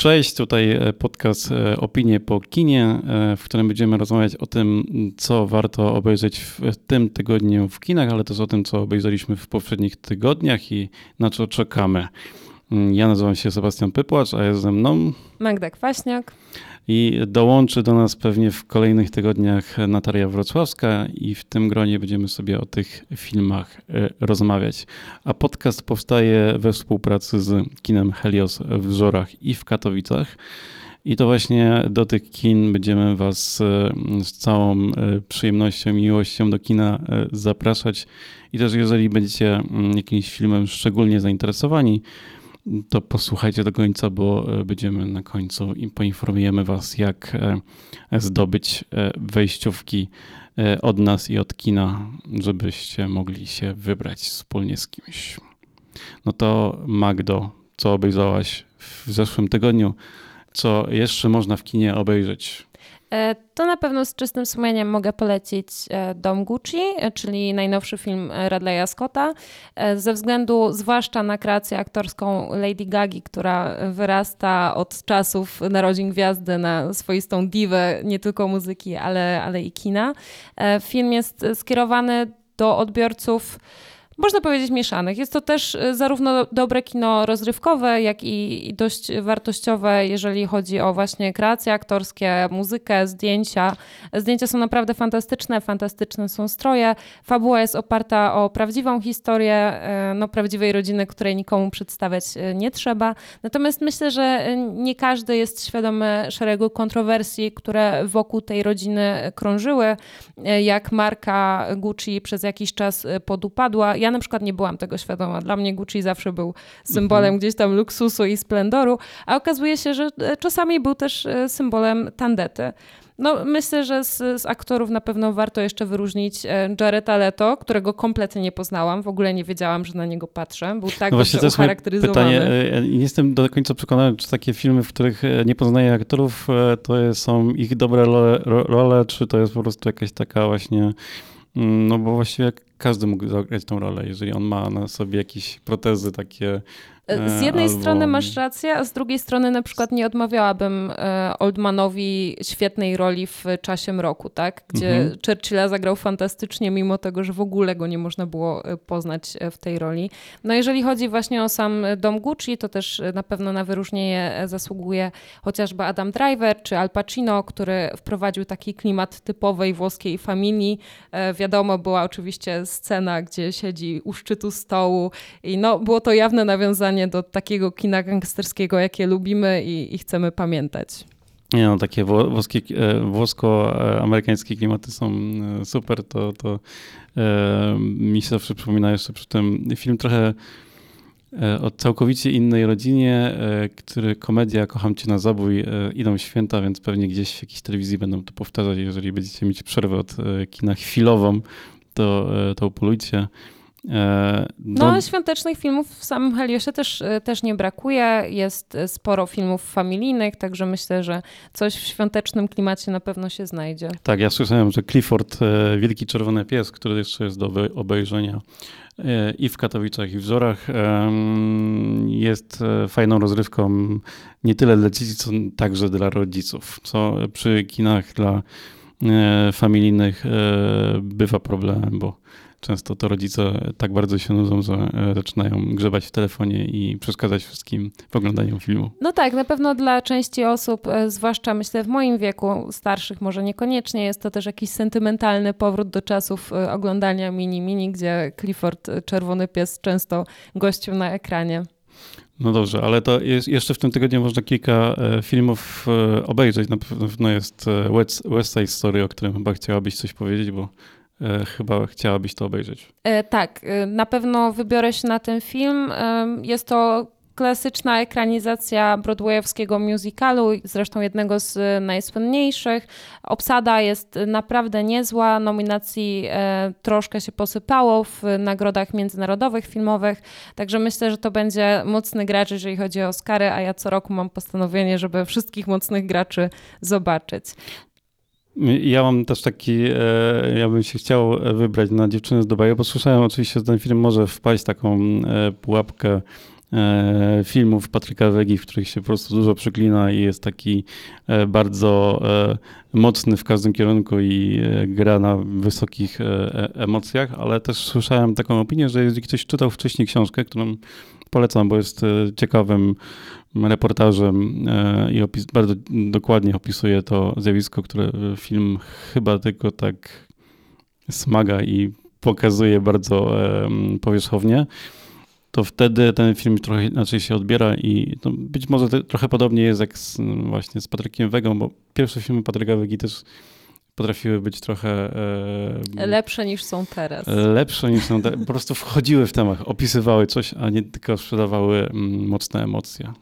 Cześć, tutaj e, podcast e, Opinie po kinie, e, w którym będziemy rozmawiać o tym, co warto obejrzeć w tym tygodniu w kinach, ale też o tym, co obejrzeliśmy w poprzednich tygodniach i na co czekamy. Mm, ja nazywam się Sebastian Pypłacz, a jest ze mną Magda Kwaśniak. I dołączy do nas pewnie w kolejnych tygodniach Natalia Wrocławska i w tym gronie będziemy sobie o tych filmach rozmawiać. A podcast powstaje we współpracy z kinem Helios w Żorach i w Katowicach. I to właśnie do tych kin będziemy Was z całą przyjemnością i miłością do kina zapraszać. I też jeżeli będziecie jakimś filmem szczególnie zainteresowani, to posłuchajcie do końca, bo będziemy na końcu i poinformujemy Was, jak zdobyć wejściówki od nas i od kina, żebyście mogli się wybrać wspólnie z kimś. No to Magdo, co obejrzałaś w zeszłym tygodniu? Co jeszcze można w kinie obejrzeć? To na pewno z czystym sumieniem mogę polecić Dom Gucci, czyli najnowszy film Radleya Scotta. Ze względu zwłaszcza na kreację aktorską Lady Gagi, która wyrasta od czasów narodzin gwiazdy na swoistą diwę nie tylko muzyki, ale, ale i kina. Film jest skierowany do odbiorców można powiedzieć, mieszanych. Jest to też y, zarówno dobre kino rozrywkowe, jak i dość wartościowe, jeżeli chodzi o właśnie kreacje aktorskie, muzykę, zdjęcia. Zdjęcia są naprawdę fantastyczne, fantastyczne są stroje. Fabuła jest oparta o prawdziwą historię, y, no, prawdziwej rodziny, której nikomu przedstawiać y, nie trzeba. Natomiast myślę, że nie każdy jest świadomy szeregu kontrowersji, które wokół tej rodziny krążyły, jak marka Gucci przez jakiś czas podupadła. Ja ja na przykład nie byłam tego świadoma. Dla mnie Gucci zawsze był symbolem mhm. gdzieś tam luksusu i splendoru, a okazuje się, że e, czasami był też e, symbolem tandety. No, myślę, że z, z, aktorów na pewno warto jeszcze wyróżnić e, Jareta Leto, którego kompletnie nie poznałam. W ogóle nie wiedziałam, że na niego patrzę. Był tak no właśnie, ucharakteryzowany. Pytanie. Nie jestem do końca przekonany, czy takie filmy, w których nie poznaję aktorów, to są ich dobre role, role czy to jest po prostu jakaś taka właśnie mm, no bo właściwie każdy mógł zagrać tą rolę, jeżeli on ma na sobie jakieś protezy takie z jednej Albo... strony masz rację, a z drugiej strony na przykład nie odmawiałabym e, Oldmanowi świetnej roli w czasie mroku, tak? Gdzie mhm. Churchilla zagrał fantastycznie, mimo tego, że w ogóle go nie można było e, poznać e, w tej roli. No jeżeli chodzi właśnie o sam dom Gucci, to też na pewno na wyróżnienie zasługuje chociażby Adam Driver czy Al Pacino, który wprowadził taki klimat typowej włoskiej familii. Wiadomo, była oczywiście scena, gdzie siedzi u szczytu stołu i no, było to jawne nawiązanie do takiego kina gangsterskiego, jakie lubimy i, i chcemy pamiętać. Nie no, takie włoskie, e, włosko-amerykańskie klimaty są e, super, to, to e, mi się zawsze przypomina jeszcze przy tym film trochę o całkowicie innej rodzinie, który komedia Kocham Cię na zabój, idą święta, więc pewnie gdzieś w jakiejś telewizji będą to powtarzać. Jeżeli będziecie mieć przerwę od kina chwilową, to, to upolujcie. E, no, no, świątecznych filmów w samym Heliosie też, e, też nie brakuje. Jest e, sporo filmów familijnych, także myślę, że coś w świątecznym klimacie na pewno się znajdzie. Tak, ja słyszałem, że Clifford, Wielki Czerwony Pies, który jeszcze jest do obejrzenia i w Katowicach, i w Żorach, jest fajną rozrywką nie tyle dla dzieci, co także dla rodziców, co przy kinach dla familijnych bywa problemem, bo często to rodzice tak bardzo się nudzą, że e, zaczynają grzebać w telefonie i przeszkadzać wszystkim w oglądaniu filmu. No tak, na pewno dla części osób, e, zwłaszcza myślę w moim wieku, starszych może niekoniecznie, jest to też jakiś sentymentalny powrót do czasów e, oglądania mini-mini, gdzie Clifford, czerwony pies, często gościł na ekranie. No dobrze, ale to jest, jeszcze w tym tygodniu można kilka filmów obejrzeć. Na pewno jest West Side Story, o którym chyba chciałabyś coś powiedzieć, bo E, chyba chciałabyś to obejrzeć. E, tak, e, na pewno wybiorę się na ten film. Jest to klasyczna ekranizacja broadwayowskiego musicalu, zresztą jednego z najsłynniejszych. Obsada jest naprawdę niezła, nominacji troszkę się posypało w nagrodach międzynarodowych, filmowych, także myślę, że to będzie mocny gracz, jeżeli chodzi o Oscary, a ja co roku mam postanowienie, żeby wszystkich mocnych graczy zobaczyć. Ja mam też taki, e, ja bym się chciał wybrać na dziewczynę z Dubaju, bo słyszałem oczywiście, że ten film może wpaść taką e, pułapkę e, filmów Patryka Wegi, w których się po prostu dużo przyklina i jest taki e, bardzo e, mocny w każdym kierunku i e, gra na wysokich e, e, emocjach, ale też słyszałem taką opinię, że jeżeli ktoś czytał wcześniej książkę, którą polecam, bo jest e, ciekawym reportażem e, i opis, bardzo dokładnie opisuje to zjawisko, które film chyba tylko tak smaga i pokazuje bardzo e, powierzchownie, to wtedy ten film trochę inaczej się odbiera i być może trochę podobnie jest jak z, właśnie z Patrykiem Wegą, bo pierwsze filmy Patryka Wegi też potrafiły być trochę e, Lepsze niż są teraz. lepsze niż są te, po prostu wchodziły w temat, opisywały coś, a nie tylko sprzedawały mm, mocne emocje.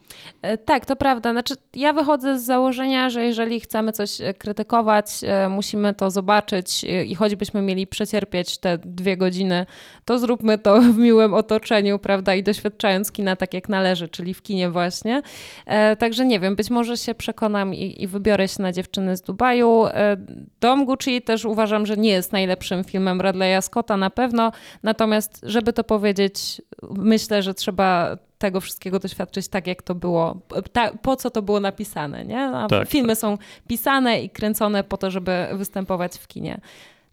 E, Tak, to prawda. Znaczy, ja wychodzę z założenia, że jeżeli chcemy coś e, krytykować, e, musimy to zobaczyć i choćbyśmy mieli przecierpieć te dwie godziny, to zróbmy to w miłym otoczeniu, prawda, i doświadczając kina tak jak należy, czyli w kinie właśnie. Także nie wiem, być może się przekonam i, i wybiorę się na Dziewczyny z Dubaju. E, Dom Gucci też uważam, że nie jest najlepszym filmem Radleya Scotta na pewno, natomiast żeby to powiedzieć, myślę, że trzeba tego wszystkiego doświadczyć tak, jak to było, ta, po co to było napisane, nie? A Tak. filmy są pisane i kręcone po to, żeby występować w kinie.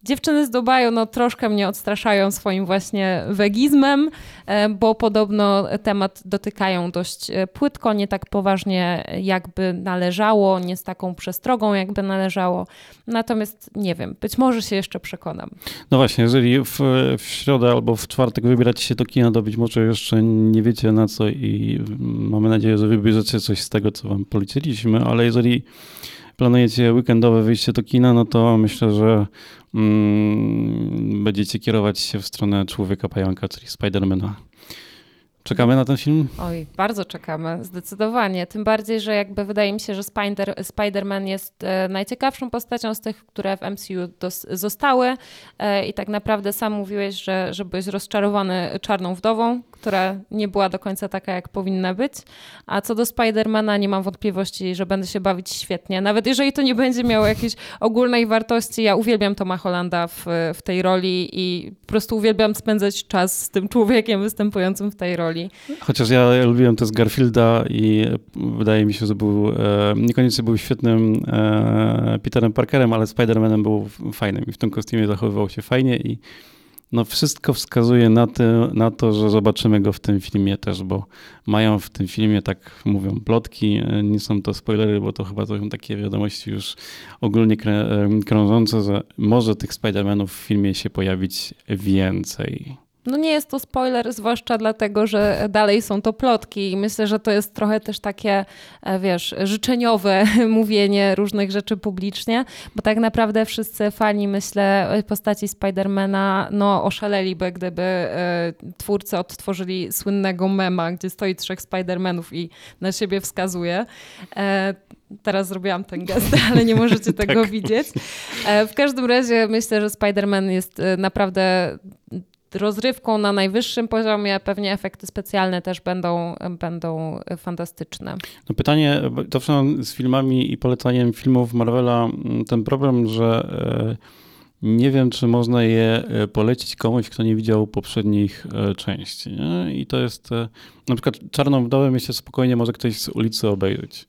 Dziewczyny z Dubaju no, troszkę mnie odstraszają swoim właśnie wegizmem, e, bo podobno temat dotykają dość e, płytko, nie tak poważnie jakby należało, nie z taką przestrogą jakby należało. Natomiast nie wiem, być może się jeszcze przekonam. No właśnie, jeżeli w, w środę albo w czwartek wybieracie się do kina, to być może jeszcze nie wiecie na co i mamy nadzieję, że wybierzecie coś z tego, co wam poleciliśmy, ale jeżeli planujecie weekendowe wyjście do kina, no to myślę, że mm, będziecie kierować się w stronę Człowieka Pająka, czyli Spidermana. Czekamy na ten film? Oj, bardzo czekamy, zdecydowanie. Tym bardziej, że jakby wydaje mi się, że Spider, Spider-Man jest e, najciekawszą postacią z tych, które w MCU dos, zostały. E, I tak naprawdę sam mówiłeś, że, że byłeś rozczarowany Czarną Wdową, która nie była do końca taka, jak powinna być. A co do Spidermana, nie mam wątpliwości, że będę się bawić świetnie. Nawet jeżeli to nie będzie miało jakiejś ogólnej wartości, ja uwielbiam Toma Hollanda w, w tej roli i po prostu uwielbiam spędzać czas z tym człowiekiem występującym w tej roli. Chociaż ja lubiłem też Garfielda i wydaje mi się, że był e, niekoniecznie był świetnym e, Peterem Parkerem, ale Spider-Manem był fajnym i w tym kostiumie zachowywał się fajnie i no wszystko wskazuje na, ty, na to, że zobaczymy go w tym filmie też, bo mają w tym filmie, tak mówią, plotki, e, nie są to spoilery, bo to chyba to są takie wiadomości już ogólnie e, krążące, że może tych Spider-Manów w filmie się pojawić więcej. No nie jest to spoiler, zwłaszcza dlatego, że dalej są to plotki i myślę, że to jest trochę też takie, e, wiesz, życzeniowe mówienie różnych rzeczy publicznie, bo tak naprawdę wszyscy fani, myślę, postaci Spidermana, no oszaleliby, gdyby e, twórcy odtworzyli słynnego mema, gdzie stoi trzech Spidermanów i na siebie wskazuje. E, Teraz zrobiłam ten gest, ale nie możecie tego Tak. widzieć. E, W każdym razie myślę, że Spider-Man jest e, naprawdę rozrywką na najwyższym poziomie. Pewnie efekty specjalne też będą, będą fantastyczne. No pytanie, wszystko z filmami i polecaniem filmów Marvela, mm, ten problem, że e, nie wiem, czy można je e, polecić komuś, kto nie widział poprzednich e, części. Nie? I to jest, na przykład Czarną Wdowę myślę spokojnie może ktoś z ulicy obejrzeć.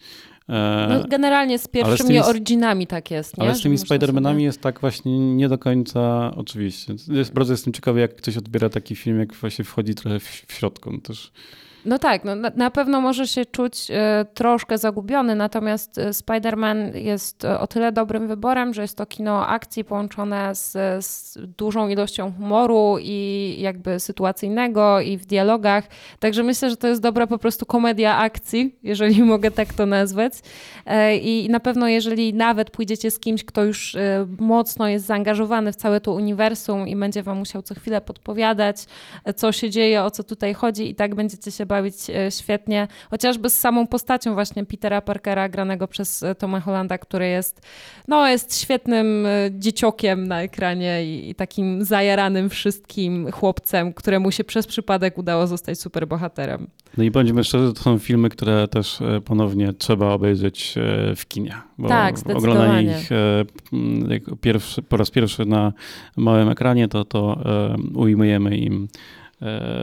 E, No, generalnie z pierwszymi tymi- origинami tak jest. Nie? ale z tymi Spider-Manami sobie- jest tak właśnie nie do końca oczywiście. Jest, bardzo jestem ciekawy, jak ktoś odbiera taki film, jak właśnie wchodzi trochę w, w środku. No też No tak, no, na, pewno może się czuć e, troszkę zagubiony, natomiast e, Spider-Man jest e, o tyle dobrym wyborem, że jest to kino akcji połączone z, z dużą ilością humoru i jakby sytuacyjnego i w dialogach. Także myślę, że to jest dobra po prostu komedia akcji, jeżeli mogę tak to nazwać. I na pewno jeżeli nawet pójdziecie z kimś, kto już mocno jest zaangażowany w całe to uniwersum i będzie wam musiał co chwilę podpowiadać, co się dzieje, o co tutaj chodzi i tak będziecie się bawić e, świetnie, chociażby z samą postacią właśnie Petera Parkera granego przez e, Toma Hollanda, który jest, no, jest świetnym e, dzieciokiem na ekranie i, i takim zajaranym wszystkim chłopcem, któremu się przez przypadek udało zostać superbohaterem. No i bądźmy szczerzy, to są filmy, które też ponownie trzeba obejrzeć w kinie. Bo Tak, Oglądanie ich pierwszy, po raz pierwszy na małym ekranie, to, to ujmujemy im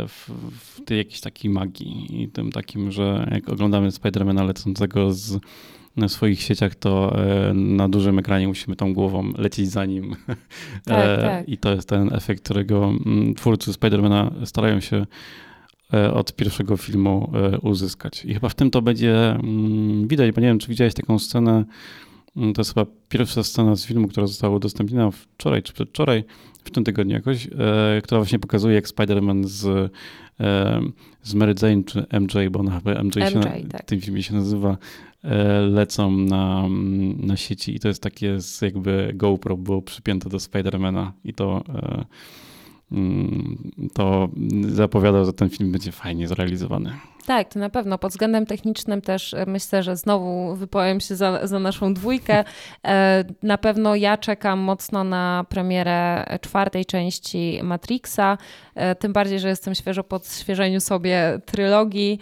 w, w tej jakiejś takiej magii i tym takim, że jak oglądamy Spidermana lecącego z na swoich sieciach, to na dużym ekranie musimy tą głową lecieć za nim. Tak, tak. I to jest ten efekt, którego mm, twórcy Spidermana starają się od pierwszego filmu uzyskać. I chyba w tym to będzie mm, widać, bo nie wiem, czy widziałeś taką scenę, to jest chyba pierwsza scena z filmu, która została udostępniona wczoraj czy przedwczoraj, w tym tygodniu jakoś, e, która właśnie pokazuje, jak Spider-Man z, e, z Mary Jane czy MJ, bo ona chyba MJ, MJ się, tak. w tym filmie się nazywa, e, lecą na, na sieci i to jest takie z jakby GoPro było przypięte do Spidermana i to e, mm, to zapowiada, że ten film będzie fajnie zrealizowany. Tak, to na pewno. Pod względem technicznym też e, myślę, że znowu wypowiem się za, za naszą dwójkę. E, na pewno ja czekam mocno na premierę czwartej części Matrixa, e, tym bardziej, że jestem świeżo po odświeżeniu sobie trylogii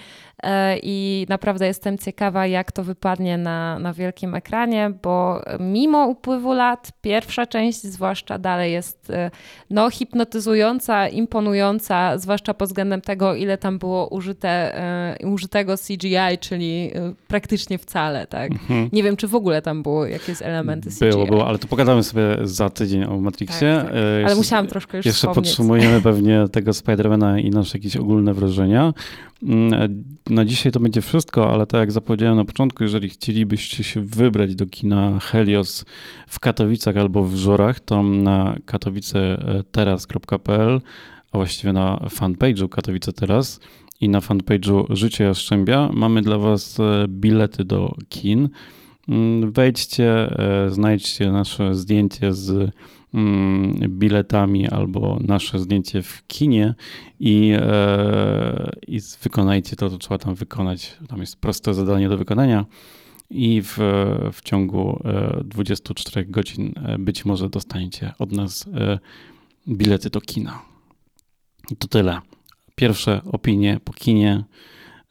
i naprawdę jestem ciekawa, jak to wypadnie na, na wielkim ekranie, bo mimo upływu lat, pierwsza część zwłaszcza dalej jest no, hipnotyzująca, imponująca, zwłaszcza pod względem tego, ile tam było użyte użytego CGI, czyli e, praktycznie wcale, tak? Mhm. Nie wiem, czy w ogóle tam było jakieś elementy CGI. Było, było, ale to pogadamy sobie za tydzień o Matrixie. Tak, tak. E, ale musiałam troszkę już Jeszcze wspomnieć. podsumujemy pewnie tego Spidermana i nasze jakieś ogólne wrażenia. Mm, na dzisiaj to będzie wszystko, ale tak jak zapowiedziałem na początku, jeżeli chcielibyście się wybrać do kina Helios w Katowicach albo w Żorach, to na katowiceteraz.pl, a właściwie na fanpage'u Katowice Teraz i na fanpage'u Życie Jastrzębia mamy dla Was e, bilety do kin. Mm, wejdźcie, e, znajdźcie nasze zdjęcie z mm, biletami albo nasze zdjęcie w kinie i, e, i wykonajcie to, co trzeba tam wykonać. Tam jest proste zadanie do wykonania i w, w ciągu 24 godzin być może dostaniecie od nas bilety do kina. To tyle pierwsze opinie po kinie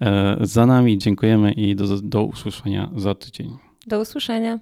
e, za nami. Dziękujemy i do, do usłyszenia za tydzień. Do usłyszenia.